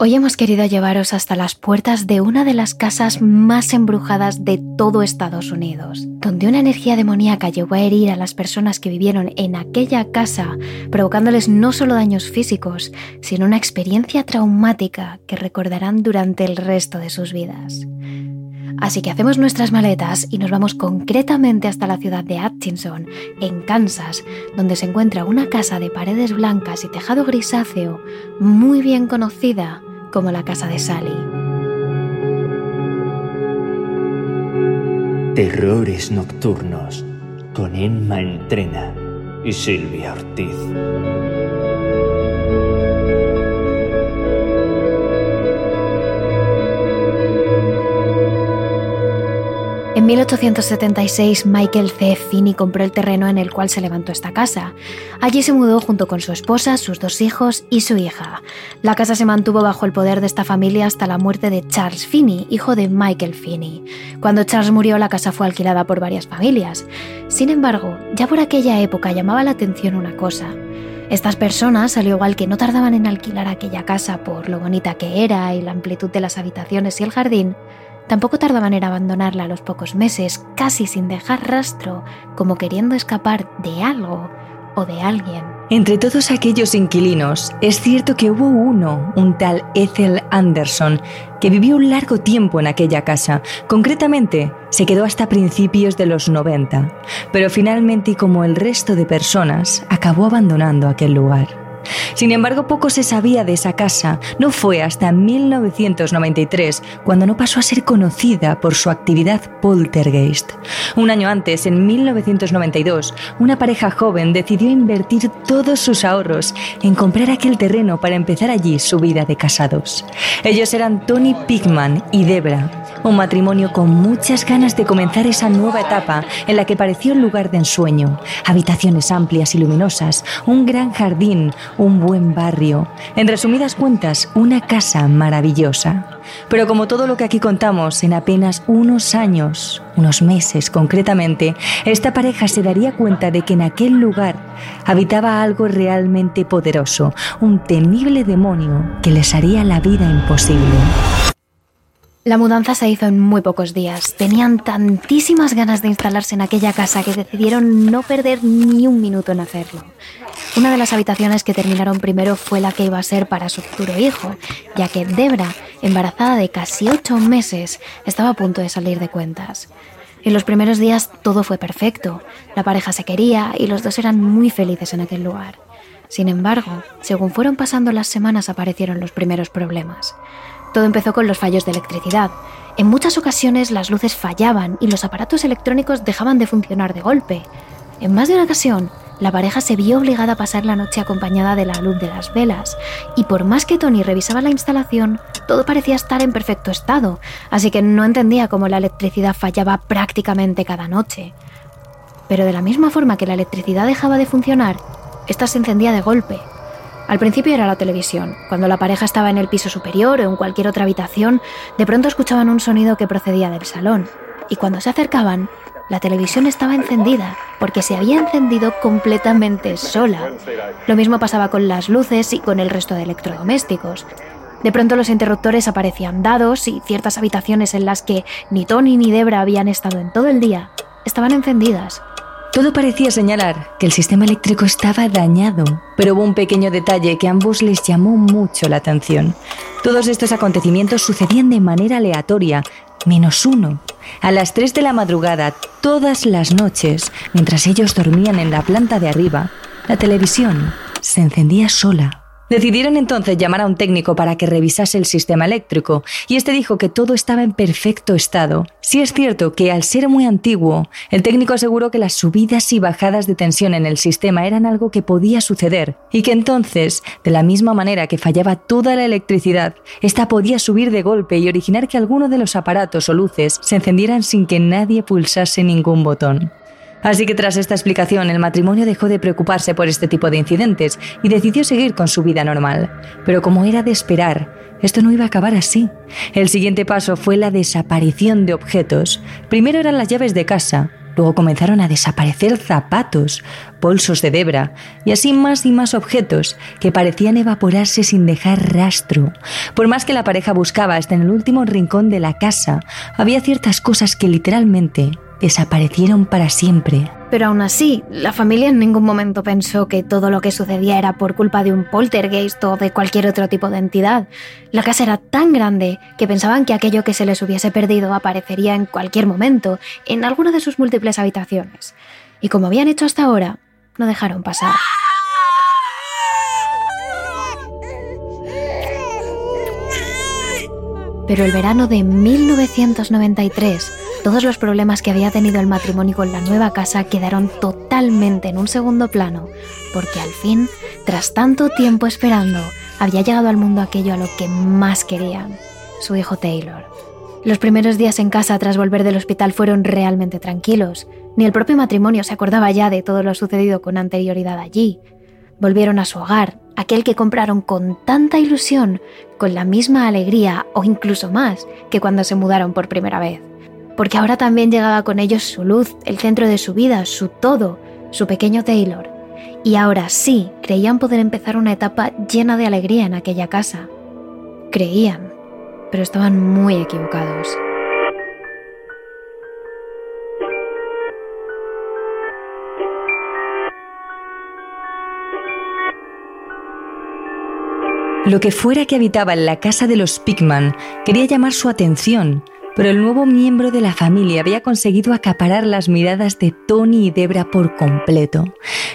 Hoy hemos querido llevaros hasta las puertas de una de las casas más embrujadas de todo Estados Unidos, donde una energía demoníaca llegó a herir a las personas que vivieron en aquella casa, provocándoles no solo daños físicos, sino una experiencia traumática que recordarán durante el resto de sus vidas. Así que hacemos nuestras maletas y nos vamos concretamente hasta la ciudad de Atkinson, en Kansas, donde se encuentra una casa de paredes blancas y tejado grisáceo muy bien conocida como la casa de Sally. Terrores Nocturnos con Emma Entrena y Silvia Ortiz. 1876, Michael C. Finney compró el terreno en el cual se levantó esta casa. Allí se mudó junto con su esposa, sus dos hijos y su hija. La casa se mantuvo bajo el poder de esta familia hasta la muerte de Charles Finney, hijo de Michael Finney. Cuando Charles murió, la casa fue alquilada por varias familias. Sin embargo, ya por aquella época llamaba la atención una cosa. Estas personas, al igual que no tardaban en alquilar aquella casa por lo bonita que era y la amplitud de las habitaciones y el jardín, Tampoco tardaban en abandonarla a los pocos meses, casi sin dejar rastro, como queriendo escapar de algo o de alguien. Entre todos aquellos inquilinos, es cierto que hubo uno, un tal Ethel Anderson, que vivió un largo tiempo en aquella casa. Concretamente, se quedó hasta principios de los 90, pero finalmente, como el resto de personas, acabó abandonando aquel lugar. Sin embargo, poco se sabía de esa casa. No fue hasta 1993 cuando no pasó a ser conocida por su actividad poltergeist. Un año antes, en 1992, una pareja joven decidió invertir todos sus ahorros en comprar aquel terreno para empezar allí su vida de casados. Ellos eran Tony Pigman y Debra, un matrimonio con muchas ganas de comenzar esa nueva etapa en la que pareció un lugar de ensueño. Habitaciones amplias y luminosas, un gran jardín, un buen barrio. En resumidas cuentas, una casa maravillosa. Pero como todo lo que aquí contamos, en apenas unos años, unos meses concretamente, esta pareja se daría cuenta de que en aquel lugar habitaba algo realmente poderoso, un temible demonio que les haría la vida imposible. La mudanza se hizo en muy pocos días. Tenían tantísimas ganas de instalarse en aquella casa que decidieron no perder ni un minuto en hacerlo. Una de las habitaciones que terminaron primero fue la que iba a ser para su futuro hijo, ya que Debra, embarazada de casi ocho meses, estaba a punto de salir de cuentas. En los primeros días todo fue perfecto, la pareja se quería y los dos eran muy felices en aquel lugar. Sin embargo, según fueron pasando las semanas aparecieron los primeros problemas. Todo empezó con los fallos de electricidad. En muchas ocasiones las luces fallaban y los aparatos electrónicos dejaban de funcionar de golpe. En más de una ocasión, la pareja se vio obligada a pasar la noche acompañada de la luz de las velas, y por más que Tony revisaba la instalación, todo parecía estar en perfecto estado, así que no entendía cómo la electricidad fallaba prácticamente cada noche. Pero de la misma forma que la electricidad dejaba de funcionar, esta se encendía de golpe, al principio era la televisión. Cuando la pareja estaba en el piso superior o en cualquier otra habitación, de pronto escuchaban un sonido que procedía del salón. Y cuando se acercaban, la televisión estaba encendida, porque se había encendido completamente sola. Lo mismo pasaba con las luces y con el resto de electrodomésticos. De pronto los interruptores aparecían dados y ciertas habitaciones en las que ni Tony ni Debra habían estado en todo el día estaban encendidas. Todo parecía señalar que el sistema eléctrico estaba dañado, pero hubo un pequeño detalle que a ambos les llamó mucho la atención. Todos estos acontecimientos sucedían de manera aleatoria, menos uno. A las 3 de la madrugada, todas las noches, mientras ellos dormían en la planta de arriba, la televisión se encendía sola. Decidieron entonces llamar a un técnico para que revisase el sistema eléctrico, y este dijo que todo estaba en perfecto estado. Si es cierto que al ser muy antiguo, el técnico aseguró que las subidas y bajadas de tensión en el sistema eran algo que podía suceder, y que entonces, de la misma manera que fallaba toda la electricidad, esta podía subir de golpe y originar que alguno de los aparatos o luces se encendieran sin que nadie pulsase ningún botón. Así que tras esta explicación, el matrimonio dejó de preocuparse por este tipo de incidentes y decidió seguir con su vida normal. Pero como era de esperar, esto no iba a acabar así. El siguiente paso fue la desaparición de objetos. Primero eran las llaves de casa, Luego comenzaron a desaparecer zapatos, bolsos de Debra y así más y más objetos que parecían evaporarse sin dejar rastro. Por más que la pareja buscaba hasta en el último rincón de la casa, había ciertas cosas que literalmente desaparecieron para siempre. Pero aún así, la familia en ningún momento pensó que todo lo que sucedía era por culpa de un poltergeist o de cualquier otro tipo de entidad. La casa era tan grande que pensaban que aquello que se les hubiese perdido aparecería en cualquier momento, en alguna de sus múltiples habitaciones. Y como habían hecho hasta ahora, no dejaron pasar. Pero el verano de 1993, todos los problemas que había tenido el matrimonio con la nueva casa quedaron totalmente en un segundo plano, porque al fin, tras tanto tiempo esperando, había llegado al mundo aquello a lo que más querían, su hijo Taylor. Los primeros días en casa tras volver del hospital fueron realmente tranquilos. Ni el propio matrimonio se acordaba ya de todo lo sucedido con anterioridad allí. Volvieron a su hogar, aquel que compraron con tanta ilusión, con la misma alegría o incluso más que cuando se mudaron por primera vez. Porque ahora también llegaba con ellos su luz, el centro de su vida, su todo, su pequeño Taylor. Y ahora sí creían poder empezar una etapa llena de alegría en aquella casa. Creían, pero estaban muy equivocados. Lo que fuera que habitaba en la casa de los Pigman quería llamar su atención, pero el nuevo miembro de la familia había conseguido acaparar las miradas de Tony y Debra por completo.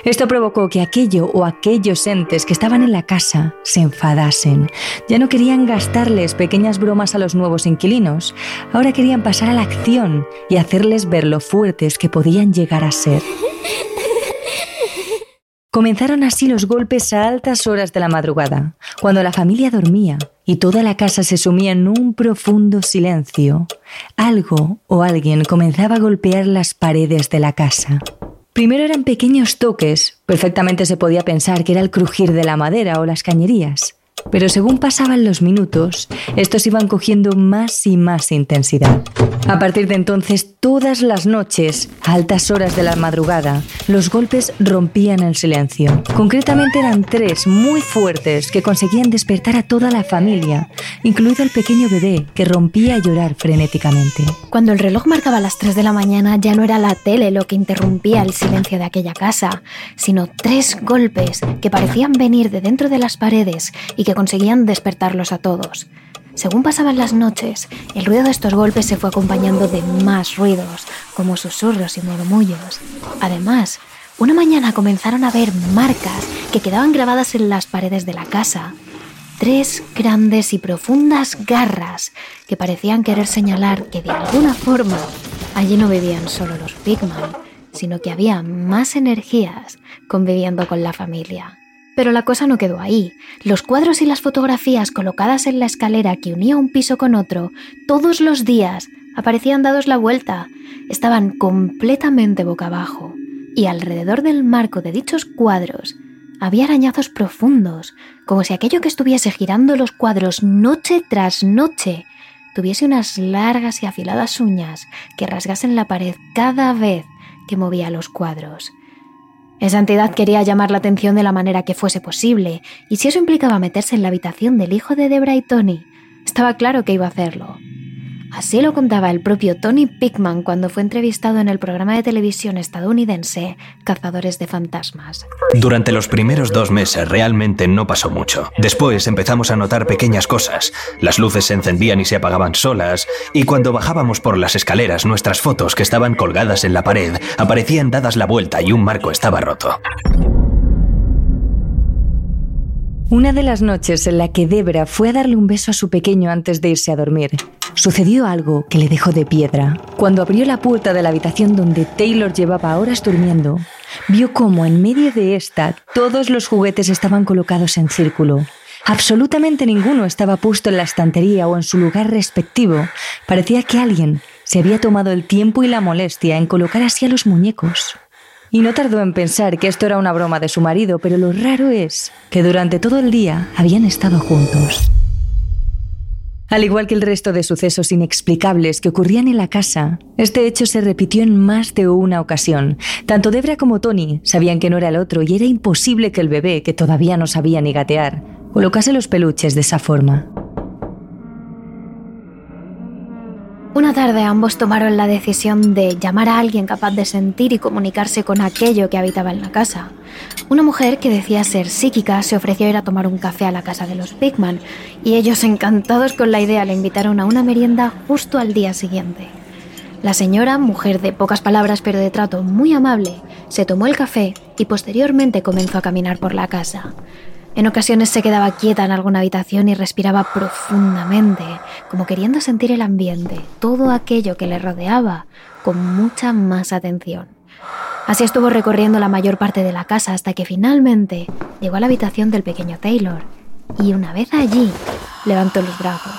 Esto provocó que aquello o aquellos entes que estaban en la casa se enfadasen. Ya no querían gastarles pequeñas bromas a los nuevos inquilinos, ahora querían pasar a la acción y hacerles ver lo fuertes que podían llegar a ser. Comenzaron así los golpes a altas horas de la madrugada, cuando la familia dormía y toda la casa se sumía en un profundo silencio. Algo o alguien comenzaba a golpear las paredes de la casa. Primero eran pequeños toques, perfectamente se podía pensar que era el crujir de la madera o las cañerías. Pero según pasaban los minutos, estos iban cogiendo más y más intensidad. A partir de entonces, todas las noches, a altas horas de la madrugada, los golpes rompían el silencio. Concretamente eran tres muy fuertes que conseguían despertar a toda la familia, incluido el pequeño bebé que rompía a llorar frenéticamente. Cuando el reloj marcaba las 3 de la mañana ya no era la tele lo que interrumpía el silencio de aquella casa, sino tres golpes que parecían venir de dentro de las paredes y que conseguían despertarlos a todos. Según pasaban las noches, el ruido de estos golpes se fue acompañando de más ruidos, como susurros y murmullos. Además, una mañana comenzaron a ver marcas que quedaban grabadas en las paredes de la casa. Tres grandes y profundas garras que parecían querer señalar que de alguna forma allí no vivían solo los Pigman, sino que había más energías conviviendo con la familia. Pero la cosa no quedó ahí. Los cuadros y las fotografías colocadas en la escalera que unía un piso con otro, todos los días, aparecían dados la vuelta. Estaban completamente boca abajo. Y alrededor del marco de dichos cuadros había arañazos profundos, como si aquello que estuviese girando los cuadros noche tras noche tuviese unas largas y afiladas uñas que rasgasen la pared cada vez que movía los cuadros. Esa entidad quería llamar la atención de la manera que fuese posible, y si eso implicaba meterse en la habitación del hijo de Debra y Tony, estaba claro que iba a hacerlo. Así lo contaba el propio Tony Pickman cuando fue entrevistado en el programa de televisión estadounidense Cazadores de Fantasmas. Durante los primeros dos meses realmente no pasó mucho. Después empezamos a notar pequeñas cosas. Las luces se encendían y se apagaban solas, y cuando bajábamos por las escaleras nuestras fotos que estaban colgadas en la pared aparecían dadas la vuelta y un marco estaba roto. Una de las noches en la que Debra fue a darle un beso a su pequeño antes de irse a dormir, sucedió algo que le dejó de piedra. Cuando abrió la puerta de la habitación donde Taylor llevaba horas durmiendo, vio cómo en medio de esta todos los juguetes estaban colocados en círculo. Absolutamente ninguno estaba puesto en la estantería o en su lugar respectivo. Parecía que alguien se había tomado el tiempo y la molestia en colocar así a los muñecos y no tardó en pensar que esto era una broma de su marido, pero lo raro es que durante todo el día habían estado juntos. Al igual que el resto de sucesos inexplicables que ocurrían en la casa, este hecho se repitió en más de una ocasión. Tanto Debra como Tony sabían que no era el otro y era imposible que el bebé, que todavía no sabía ni gatear, colocase los peluches de esa forma. Una tarde ambos tomaron la decisión de llamar a alguien capaz de sentir y comunicarse con aquello que habitaba en la casa. Una mujer que decía ser psíquica se ofreció a ir a tomar un café a la casa de los Pigman y ellos encantados con la idea le invitaron a una merienda justo al día siguiente. La señora, mujer de pocas palabras pero de trato muy amable, se tomó el café y posteriormente comenzó a caminar por la casa. En ocasiones se quedaba quieta en alguna habitación y respiraba profundamente, como queriendo sentir el ambiente, todo aquello que le rodeaba, con mucha más atención. Así estuvo recorriendo la mayor parte de la casa hasta que finalmente llegó a la habitación del pequeño Taylor. Y una vez allí, levantó los brazos.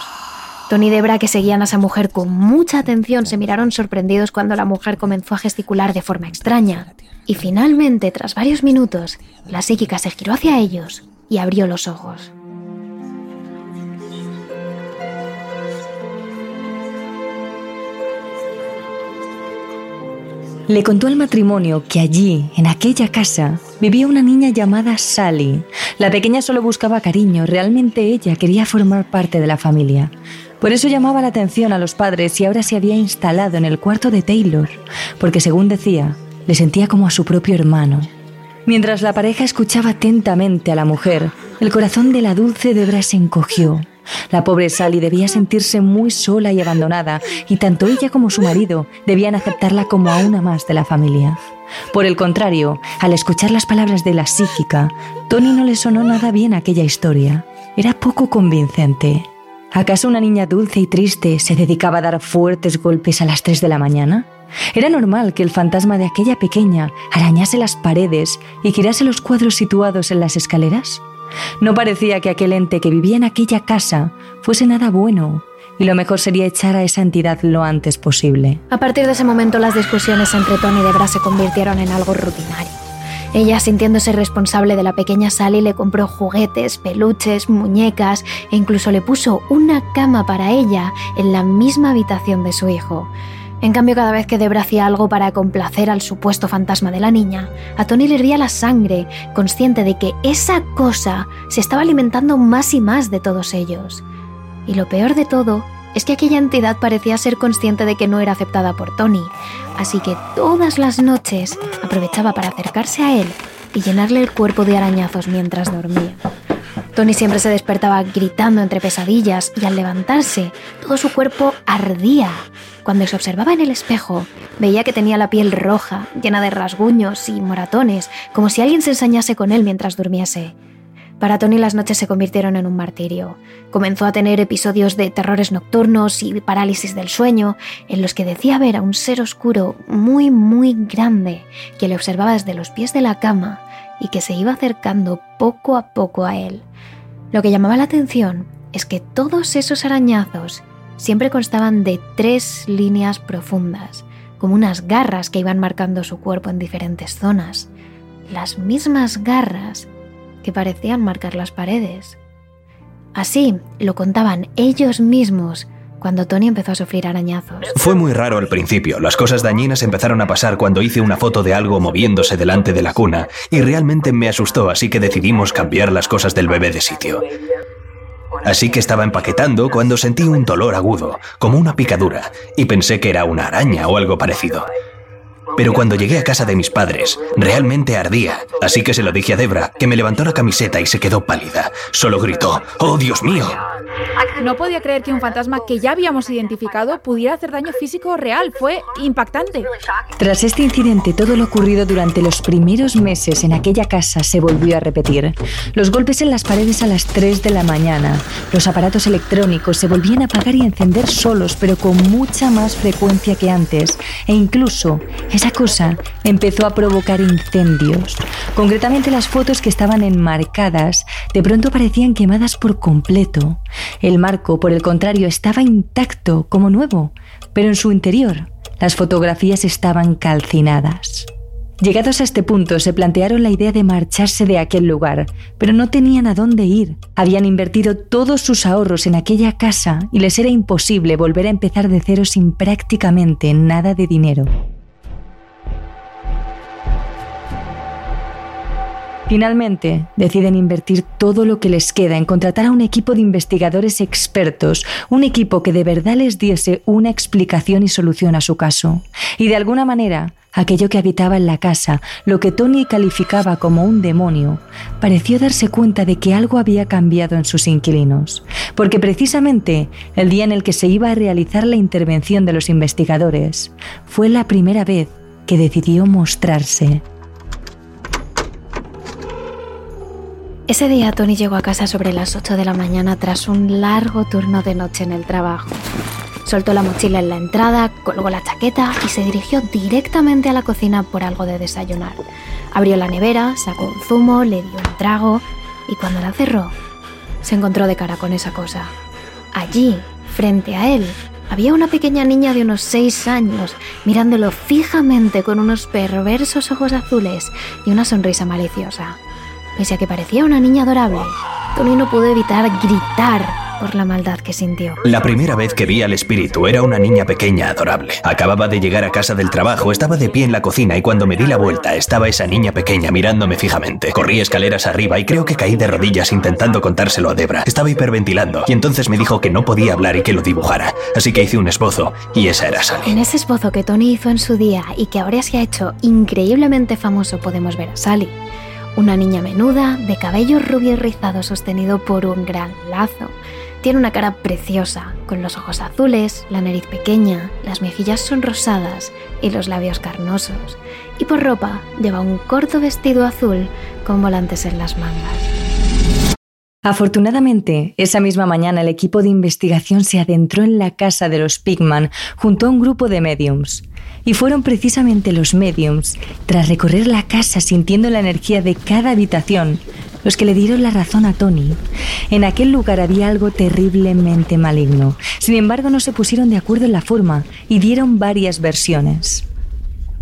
Tony y Debra, que seguían a esa mujer con mucha atención, se miraron sorprendidos cuando la mujer comenzó a gesticular de forma extraña. Y finalmente, tras varios minutos, la psíquica se giró hacia ellos y abrió los ojos. Le contó al matrimonio que allí, en aquella casa, vivía una niña llamada Sally. La pequeña solo buscaba cariño, realmente ella quería formar parte de la familia. Por eso llamaba la atención a los padres y ahora se había instalado en el cuarto de Taylor, porque según decía, le sentía como a su propio hermano. Mientras la pareja escuchaba atentamente a la mujer, el corazón de la dulce Debra se encogió. La pobre Sally debía sentirse muy sola y abandonada, y tanto ella como su marido debían aceptarla como a una más de la familia. Por el contrario, al escuchar las palabras de la psíquica, Tony no le sonó nada bien aquella historia. Era poco convincente. ¿Acaso una niña dulce y triste se dedicaba a dar fuertes golpes a las 3 de la mañana? Era normal que el fantasma de aquella pequeña arañase las paredes y girase los cuadros situados en las escaleras. No parecía que aquel ente que vivía en aquella casa fuese nada bueno, y lo mejor sería echar a esa entidad lo antes posible. A partir de ese momento las discusiones entre Tony y Debra se convirtieron en algo rutinario. Ella, sintiéndose responsable de la pequeña Sally, le compró juguetes, peluches, muñecas e incluso le puso una cama para ella en la misma habitación de su hijo. En cambio, cada vez que Debra hacía algo para complacer al supuesto fantasma de la niña, a Tony le hervía la sangre, consciente de que esa cosa se estaba alimentando más y más de todos ellos. Y lo peor de todo es que aquella entidad parecía ser consciente de que no era aceptada por Tony, así que todas las noches aprovechaba para acercarse a él y llenarle el cuerpo de arañazos mientras dormía. Tony siempre se despertaba gritando entre pesadillas y al levantarse todo su cuerpo ardía cuando se observaba en el espejo, veía que tenía la piel roja, llena de rasguños y moratones, como si alguien se ensañase con él mientras durmiese. Para Tony las noches se convirtieron en un martirio. Comenzó a tener episodios de terrores nocturnos y parálisis del sueño, en los que decía ver a un ser oscuro muy, muy grande que le observaba desde los pies de la cama y que se iba acercando poco a poco a él. Lo que llamaba la atención es que todos esos arañazos siempre constaban de tres líneas profundas, como unas garras que iban marcando su cuerpo en diferentes zonas, las mismas garras que parecían marcar las paredes. Así lo contaban ellos mismos cuando Tony empezó a sufrir arañazos. Fue muy raro al principio. Las cosas dañinas empezaron a pasar cuando hice una foto de algo moviéndose delante de la cuna y realmente me asustó, así que decidimos cambiar las cosas del bebé de sitio. Así que estaba empaquetando cuando sentí un dolor agudo, como una picadura, y pensé que era una araña o algo parecido. Pero cuando llegué a casa de mis padres, realmente ardía, así que se lo dije a Debra, que me levantó la camiseta y se quedó pálida. Solo gritó, ¡Oh, Dios mío! No podía creer que un fantasma que ya habíamos identificado pudiera hacer daño físico real. Fue impactante. Tras este incidente, todo lo ocurrido durante los primeros meses en aquella casa se volvió a repetir. Los golpes en las paredes a las 3 de la mañana, los aparatos electrónicos se volvían a apagar y encender solos, pero con mucha más frecuencia que antes, e incluso esa cosa empezó a provocar incendios. Concretamente las fotos que estaban enmarcadas de pronto parecían quemadas por completo. El marco, por el contrario, estaba intacto, como nuevo, pero en su interior las fotografías estaban calcinadas. Llegados a este punto, se plantearon la idea de marcharse de aquel lugar, pero no tenían a dónde ir. Habían invertido todos sus ahorros en aquella casa y les era imposible volver a empezar de cero sin prácticamente nada de dinero. Finalmente, deciden invertir todo lo que les queda en contratar a un equipo de investigadores expertos, un equipo que de verdad les diese una explicación y solución a su caso. Y de alguna manera, aquello que habitaba en la casa, lo que Tony calificaba como un demonio, pareció darse cuenta de que algo había cambiado en sus inquilinos, porque precisamente el día en el que se iba a realizar la intervención de los investigadores fue la primera vez que decidió mostrarse. Ese día Tony llegó a casa sobre las 8 de la mañana tras un largo turno de noche en el trabajo. Soltó la mochila en la entrada, colgó la chaqueta y se dirigió directamente a la cocina por algo de desayunar. Abrió la nevera, sacó un zumo, le dio un trago y cuando la cerró, se encontró de cara con esa cosa. Allí, frente a él, había una pequeña niña de unos 6 años, mirándolo fijamente con unos perversos ojos azules y una sonrisa maliciosa. Pese a que parecía una niña adorable, Tony no pudo evitar gritar por la maldad que sintió. La primera vez que vi al espíritu era una niña pequeña adorable. Acababa de llegar a casa del trabajo, estaba de pie en la cocina y cuando me di la vuelta estaba esa niña pequeña mirándome fijamente. Corrí escaleras arriba y creo que caí de rodillas intentando contárselo a Debra. Estaba hiperventilando y entonces me dijo que no podía hablar y que lo dibujara. Así que hice un esbozo y esa era Sally. En ese esbozo que Tony hizo en su día y que ahora se ha hecho increíblemente famoso podemos ver a Sally. Una niña menuda, de cabello rubio rizado sostenido por un gran lazo. Tiene una cara preciosa, con los ojos azules, la nariz pequeña, las mejillas sonrosadas y los labios carnosos. Y por ropa lleva un corto vestido azul con volantes en las mangas. Afortunadamente, esa misma mañana el equipo de investigación se adentró en la casa de los Pigman junto a un grupo de mediums. Y fueron precisamente los mediums, tras recorrer la casa sintiendo la energía de cada habitación, los que le dieron la razón a Tony. En aquel lugar había algo terriblemente maligno. Sin embargo, no se pusieron de acuerdo en la forma y dieron varias versiones.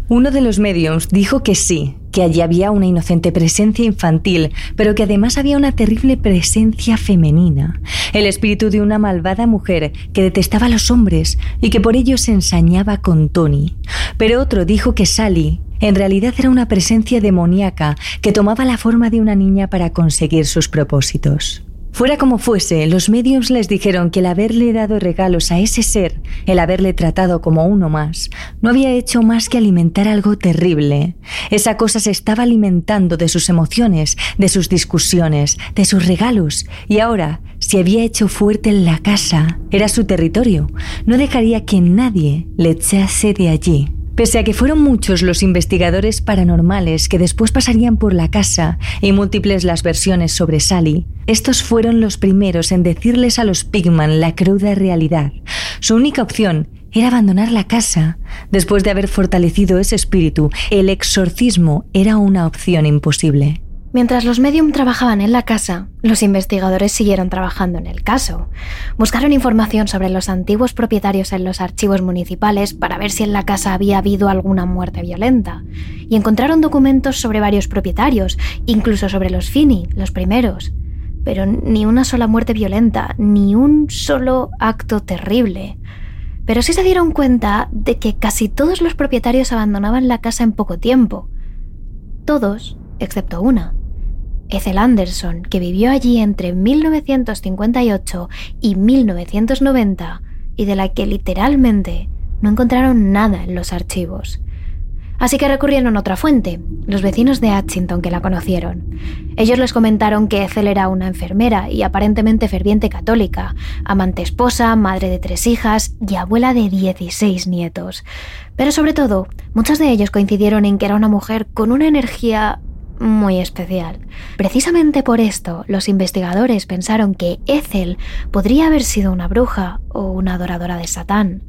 Uno de los mediums dijo que sí, que allí había una inocente presencia infantil, pero que además había una terrible presencia femenina, el espíritu de una malvada mujer que detestaba a los hombres y que por ello se ensañaba con Tony. Pero otro dijo que Sally en realidad era una presencia demoníaca que tomaba la forma de una niña para conseguir sus propósitos. Fuera como fuese, los mediums les dijeron que el haberle dado regalos a ese ser, el haberle tratado como uno más, no había hecho más que alimentar algo terrible. Esa cosa se estaba alimentando de sus emociones, de sus discusiones, de sus regalos, y ahora se había hecho fuerte en la casa. Era su territorio. No dejaría que nadie le echase de allí. Pese a que fueron muchos los investigadores paranormales que después pasarían por la casa y múltiples las versiones sobre Sally, estos fueron los primeros en decirles a los Pigman la cruda realidad. Su única opción era abandonar la casa. Después de haber fortalecido ese espíritu, el exorcismo era una opción imposible. Mientras los medium trabajaban en la casa, los investigadores siguieron trabajando en el caso. Buscaron información sobre los antiguos propietarios en los archivos municipales para ver si en la casa había habido alguna muerte violenta. Y encontraron documentos sobre varios propietarios, incluso sobre los Fini, los primeros. Pero ni una sola muerte violenta, ni un solo acto terrible. Pero sí se dieron cuenta de que casi todos los propietarios abandonaban la casa en poco tiempo. Todos, excepto una. Ethel Anderson, que vivió allí entre 1958 y 1990 y de la que literalmente no encontraron nada en los archivos. Así que recurrieron a otra fuente, los vecinos de Hutchinson que la conocieron. Ellos les comentaron que Ethel era una enfermera y aparentemente ferviente católica, amante esposa, madre de tres hijas y abuela de 16 nietos. Pero sobre todo, muchos de ellos coincidieron en que era una mujer con una energía muy especial. Precisamente por esto, los investigadores pensaron que Ethel podría haber sido una bruja o una adoradora de Satán.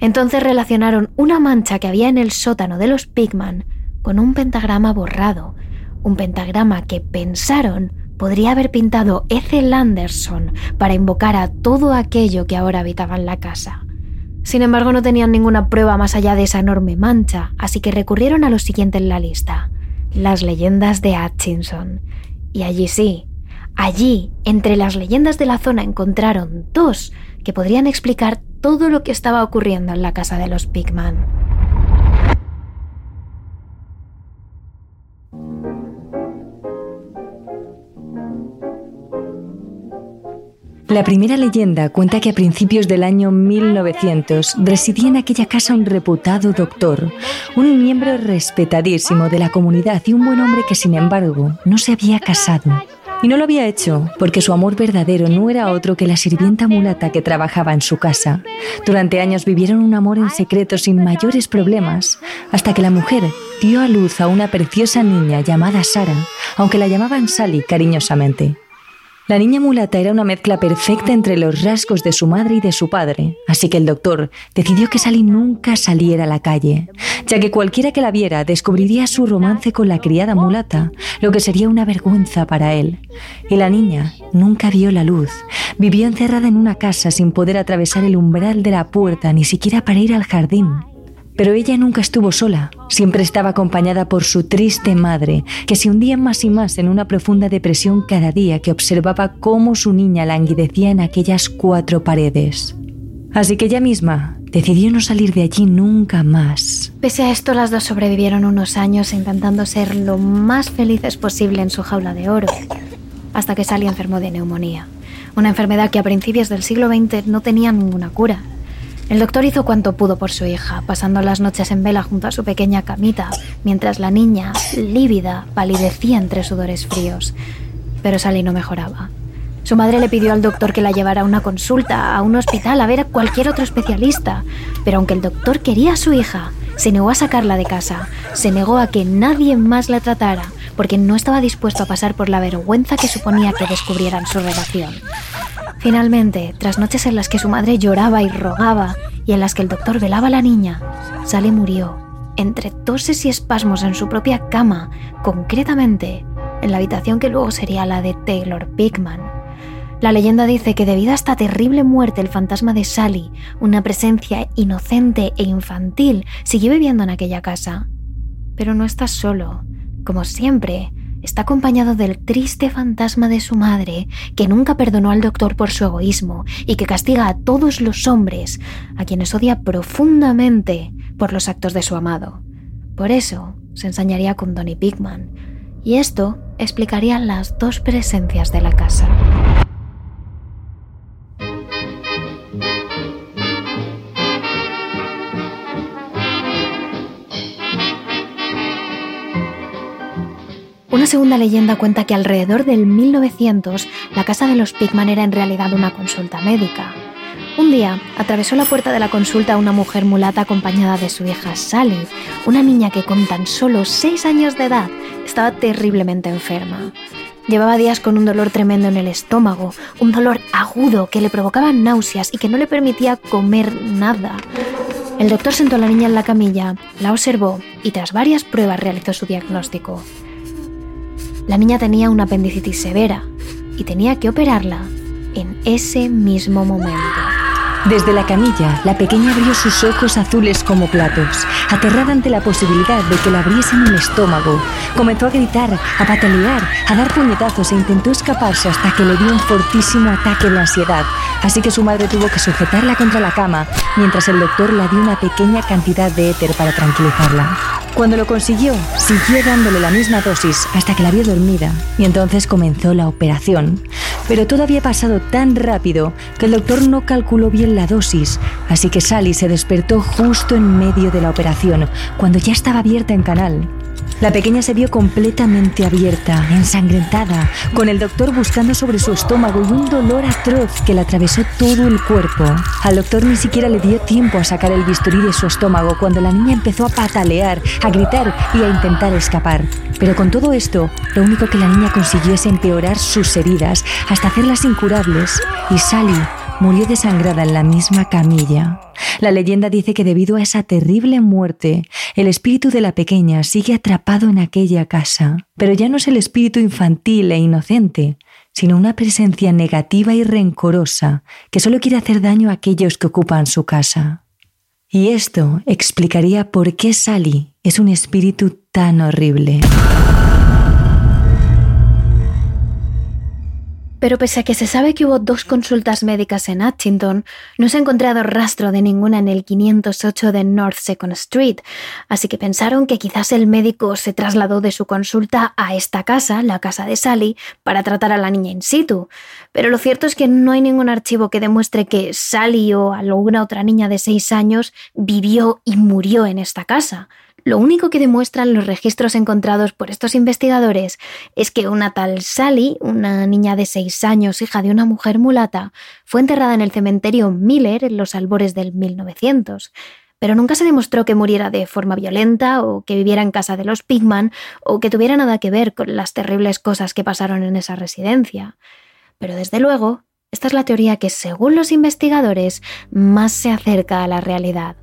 Entonces relacionaron una mancha que había en el sótano de los Pigman con un pentagrama borrado, un pentagrama que pensaron podría haber pintado Ethel Anderson para invocar a todo aquello que ahora habitaba en la casa. Sin embargo, no tenían ninguna prueba más allá de esa enorme mancha, así que recurrieron a lo siguiente en la lista, las leyendas de Hutchinson. Y allí sí, allí, entre las leyendas de la zona, encontraron dos que podrían explicar todo lo que estaba ocurriendo en la casa de los Pigman. La primera leyenda cuenta que a principios del año 1900 residía en aquella casa un reputado doctor, un miembro respetadísimo de la comunidad y un buen hombre que sin embargo no se había casado. Y no lo había hecho porque su amor verdadero no era otro que la sirvienta mulata que trabajaba en su casa. Durante años vivieron un amor en secreto sin mayores problemas, hasta que la mujer dio a luz a una preciosa niña llamada Sara, aunque la llamaban Sally cariñosamente. La niña mulata era una mezcla perfecta entre los rasgos de su madre y de su padre, así que el doctor decidió que Sally nunca saliera a la calle, ya que cualquiera que la viera descubriría su romance con la criada mulata, lo que sería una vergüenza para él. Y la niña nunca vio la luz, vivió encerrada en una casa sin poder atravesar el umbral de la puerta ni siquiera para ir al jardín. Pero ella nunca estuvo sola, siempre estaba acompañada por su triste madre, que se hundía más y más en una profunda depresión cada día que observaba cómo su niña languidecía en aquellas cuatro paredes. Así que ella misma decidió no salir de allí nunca más. Pese a esto, las dos sobrevivieron unos años intentando ser lo más felices posible en su jaula de oro, hasta que Sally enfermó de neumonía, una enfermedad que a principios del siglo XX no tenía ninguna cura. El doctor hizo cuanto pudo por su hija, pasando las noches en vela junto a su pequeña camita, mientras la niña, lívida, palidecía entre sudores fríos. Pero Sally no mejoraba. Su madre le pidió al doctor que la llevara a una consulta, a un hospital, a ver a cualquier otro especialista. Pero aunque el doctor quería a su hija, se negó a sacarla de casa, se negó a que nadie más la tratara, porque no estaba dispuesto a pasar por la vergüenza que suponía que descubrieran su relación. Finalmente, tras noches en las que su madre lloraba y rogaba y en las que el doctor velaba a la niña, Sally murió, entre toses y espasmos en su propia cama, concretamente en la habitación que luego sería la de Taylor Pickman. La leyenda dice que debido a esta terrible muerte el fantasma de Sally, una presencia inocente e infantil, siguió viviendo en aquella casa. Pero no estás solo. Como siempre, está acompañado del triste fantasma de su madre, que nunca perdonó al doctor por su egoísmo y que castiga a todos los hombres, a quienes odia profundamente por los actos de su amado. Por eso se ensañaría con Donny Pigman, y esto explicaría las dos presencias de la casa. Una segunda leyenda cuenta que alrededor del 1900 la casa de los Pigman era en realidad una consulta médica. Un día atravesó la puerta de la consulta una mujer mulata acompañada de su hija Sally, una niña que con tan solo 6 años de edad estaba terriblemente enferma. Llevaba días con un dolor tremendo en el estómago, un dolor agudo que le provocaba náuseas y que no le permitía comer nada. El doctor sentó a la niña en la camilla, la observó y tras varias pruebas realizó su diagnóstico. La niña tenía una apendicitis severa y tenía que operarla en ese mismo momento. Desde la camilla, la pequeña abrió sus ojos azules como platos, aterrada ante la posibilidad de que la abriesen el estómago. Comenzó a gritar, a patalear, a dar puñetazos e intentó escaparse hasta que le dio un fortísimo ataque de ansiedad. Así que su madre tuvo que sujetarla contra la cama, mientras el doctor le dio una pequeña cantidad de éter para tranquilizarla. Cuando lo consiguió, siguió dándole la misma dosis hasta que la vio dormida y entonces comenzó la operación. Pero todo había pasado tan rápido que el doctor no calculó bien la dosis, así que Sally se despertó justo en medio de la operación, cuando ya estaba abierta en canal. La pequeña se vio completamente abierta, ensangrentada, con el doctor buscando sobre su estómago y un dolor atroz que le atravesó todo el cuerpo. Al doctor ni siquiera le dio tiempo a sacar el bisturí de su estómago cuando la niña empezó a patalear, a gritar y a intentar escapar. Pero con todo esto, lo único que la niña consiguió es empeorar sus heridas hasta hacerlas incurables y Sally murió desangrada en la misma camilla. La leyenda dice que debido a esa terrible muerte, el espíritu de la pequeña sigue atrapado en aquella casa, pero ya no es el espíritu infantil e inocente, sino una presencia negativa y rencorosa que solo quiere hacer daño a aquellos que ocupan su casa. Y esto explicaría por qué Sally es un espíritu tan horrible. Pero pese a que se sabe que hubo dos consultas médicas en Hutchinson, no se ha encontrado rastro de ninguna en el 508 de North Second Street, así que pensaron que quizás el médico se trasladó de su consulta a esta casa, la casa de Sally, para tratar a la niña in situ. Pero lo cierto es que no hay ningún archivo que demuestre que Sally o alguna otra niña de seis años vivió y murió en esta casa. Lo único que demuestran los registros encontrados por estos investigadores es que una tal Sally, una niña de seis años, hija de una mujer mulata, fue enterrada en el cementerio Miller en los albores del 1900 pero nunca se demostró que muriera de forma violenta o que viviera en casa de los Pigman o que tuviera nada que ver con las terribles cosas que pasaron en esa residencia. Pero desde luego, esta es la teoría que, según los investigadores, más se acerca a la realidad.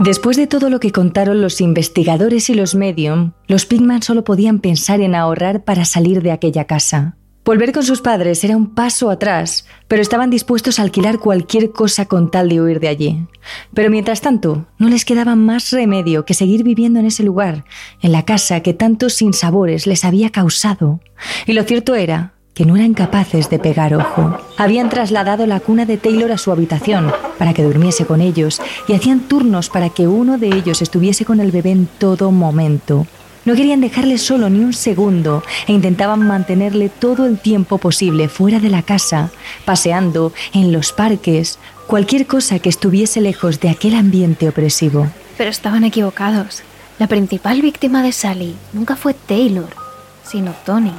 Después de todo lo que contaron los investigadores y los medium, los Pigman solo podían pensar en ahorrar para salir de aquella casa. Volver con sus padres era un paso atrás, pero estaban dispuestos a alquilar cualquier cosa con tal de huir de allí. Pero mientras tanto, no les quedaba más remedio que seguir viviendo en ese lugar, en la casa que tantos sinsabores les había causado. Y lo cierto era que no eran capaces de pegar ojo. Habían trasladado la cuna de Taylor a su habitación para que durmiese con ellos y hacían turnos para que uno de ellos estuviese con el bebé en todo momento. No querían dejarle solo ni un segundo e intentaban mantenerle todo el tiempo posible fuera de la casa, paseando, en los parques, cualquier cosa que estuviese lejos de aquel ambiente opresivo. Pero estaban equivocados. La principal víctima de Sally nunca fue Taylor, sino Tony.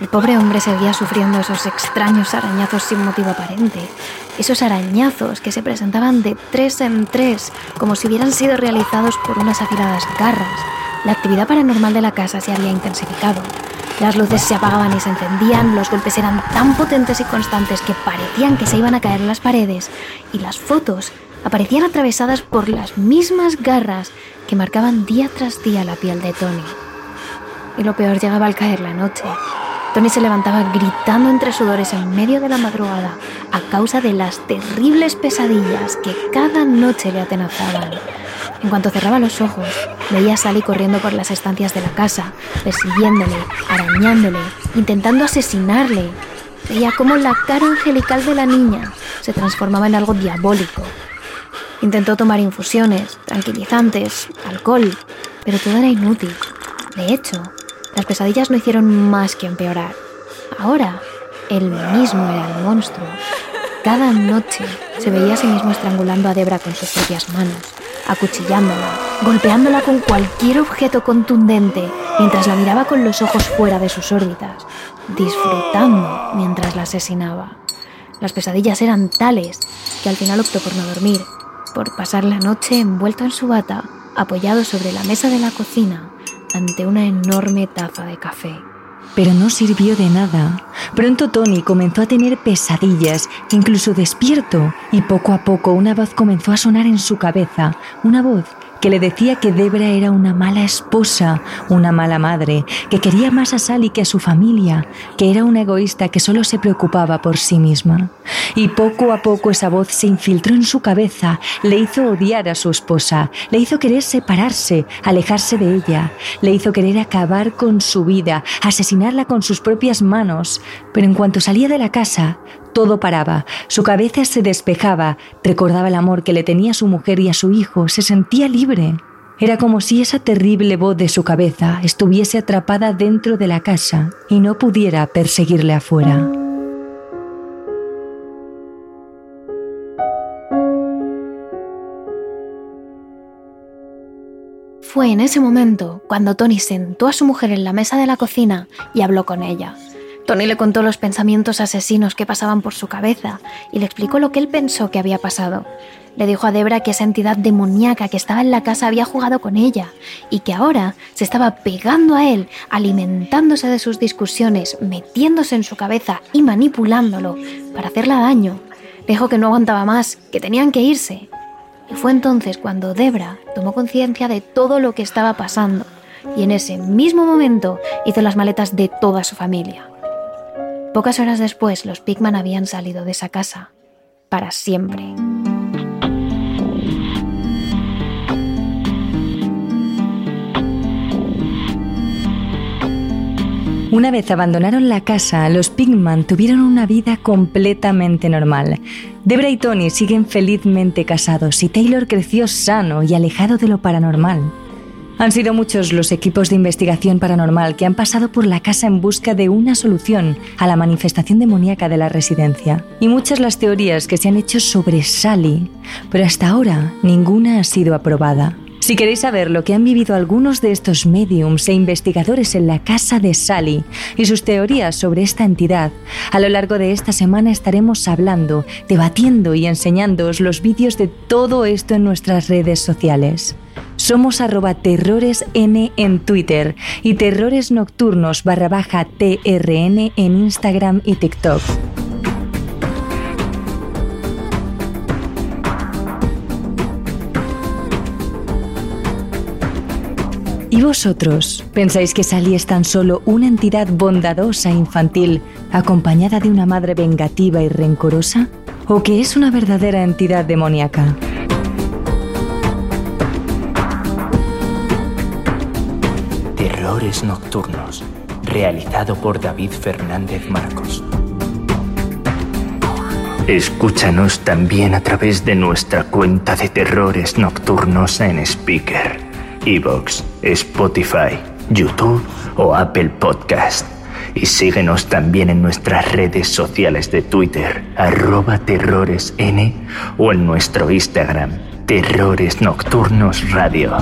El pobre hombre seguía sufriendo esos extraños arañazos sin motivo aparente, esos arañazos que se presentaban de tres en tres, como si hubieran sido realizados por unas afiladas garras. La actividad paranormal de la casa se había intensificado. Las luces se apagaban y se encendían, los golpes eran tan potentes y constantes que parecían que se iban a caer las paredes, y las fotos aparecían atravesadas por las mismas garras que marcaban día tras día la piel de Tony. Y lo peor llegaba al caer la noche. Tony se levantaba gritando entre sudores en medio de la madrugada a causa de las terribles pesadillas que cada noche le atenazaban. En cuanto cerraba los ojos, veía a Sally corriendo por las estancias de la casa, persiguiéndole, arañándole, intentando asesinarle. Veía cómo la cara angelical de la niña se transformaba en algo diabólico. Intentó tomar infusiones, tranquilizantes, alcohol, pero todo era inútil. De hecho, las pesadillas no hicieron más que empeorar. Ahora, él mismo era el monstruo. Cada noche se veía a sí mismo estrangulando a Debra con sus propias manos, acuchillándola, golpeándola con cualquier objeto contundente mientras la miraba con los ojos fuera de sus órbitas, disfrutando mientras la asesinaba. Las pesadillas eran tales que al final optó por no dormir, por pasar la noche envuelto en su bata, apoyado sobre la mesa de la cocina, ante una enorme taza de café. Pero no sirvió de nada. Pronto Tony comenzó a tener pesadillas, incluso despierto, y poco a poco una voz comenzó a sonar en su cabeza, una voz que le decía que Debra era una mala esposa, una mala madre, que quería más a Sally que a su familia, que era una egoísta que solo se preocupaba por sí misma. Y poco a poco esa voz se infiltró en su cabeza, le hizo odiar a su esposa, le hizo querer separarse, alejarse de ella, le hizo querer acabar con su vida, asesinarla con sus propias manos. Pero en cuanto salía de la casa, todo paraba, su cabeza se despejaba, recordaba el amor que le tenía a su mujer y a su hijo, se sentía libre. Era como si esa terrible voz de su cabeza estuviese atrapada dentro de la casa y no pudiera perseguirle afuera. Fue en ese momento cuando Tony sentó a su mujer en la mesa de la cocina y habló con ella. Tony le contó los pensamientos asesinos que pasaban por su cabeza y le explicó lo que él pensó que había pasado. Le dijo a Debra que esa entidad demoníaca que estaba en la casa había jugado con ella y que ahora se estaba pegando a él, alimentándose de sus discusiones, metiéndose en su cabeza y manipulándolo para hacerla daño. Le dijo que no aguantaba más, que tenían que irse. Y fue entonces cuando Debra tomó conciencia de todo lo que estaba pasando y en ese mismo momento hizo las maletas de toda su familia. Pocas horas después, los Pigman habían salido de esa casa para siempre. Una vez abandonaron la casa, los Pigman tuvieron una vida completamente normal. Debra y Tony siguen felizmente casados y Taylor creció sano y alejado de lo paranormal. Han sido muchos los equipos de investigación paranormal que han pasado por la casa en busca de una solución a la manifestación demoníaca de la residencia. Y muchas las teorías que se han hecho sobre Sally, pero hasta ahora ninguna ha sido aprobada. Si queréis saber lo que han vivido algunos de estos mediums e investigadores en la casa de Sally y sus teorías sobre esta entidad, a lo largo de esta semana estaremos hablando, debatiendo y enseñándoos los vídeos de todo esto en nuestras redes sociales. Somos arroba terroresn en Twitter y terrores nocturnos barra baja TRN en Instagram y TikTok. ¿Y vosotros pensáis que Sally es tan solo una entidad bondadosa e infantil acompañada de una madre vengativa y rencorosa? ¿O que es una verdadera entidad demoníaca? Terrores Nocturnos, realizado por David Fernández Marcos. Escúchanos también a través de nuestra cuenta de Terrores Nocturnos en Speaker, Evox, Spotify, YouTube o Apple Podcast. Y síguenos también en nuestras redes sociales de Twitter, arroba terroresn o en nuestro Instagram, Terrores Nocturnos Radio.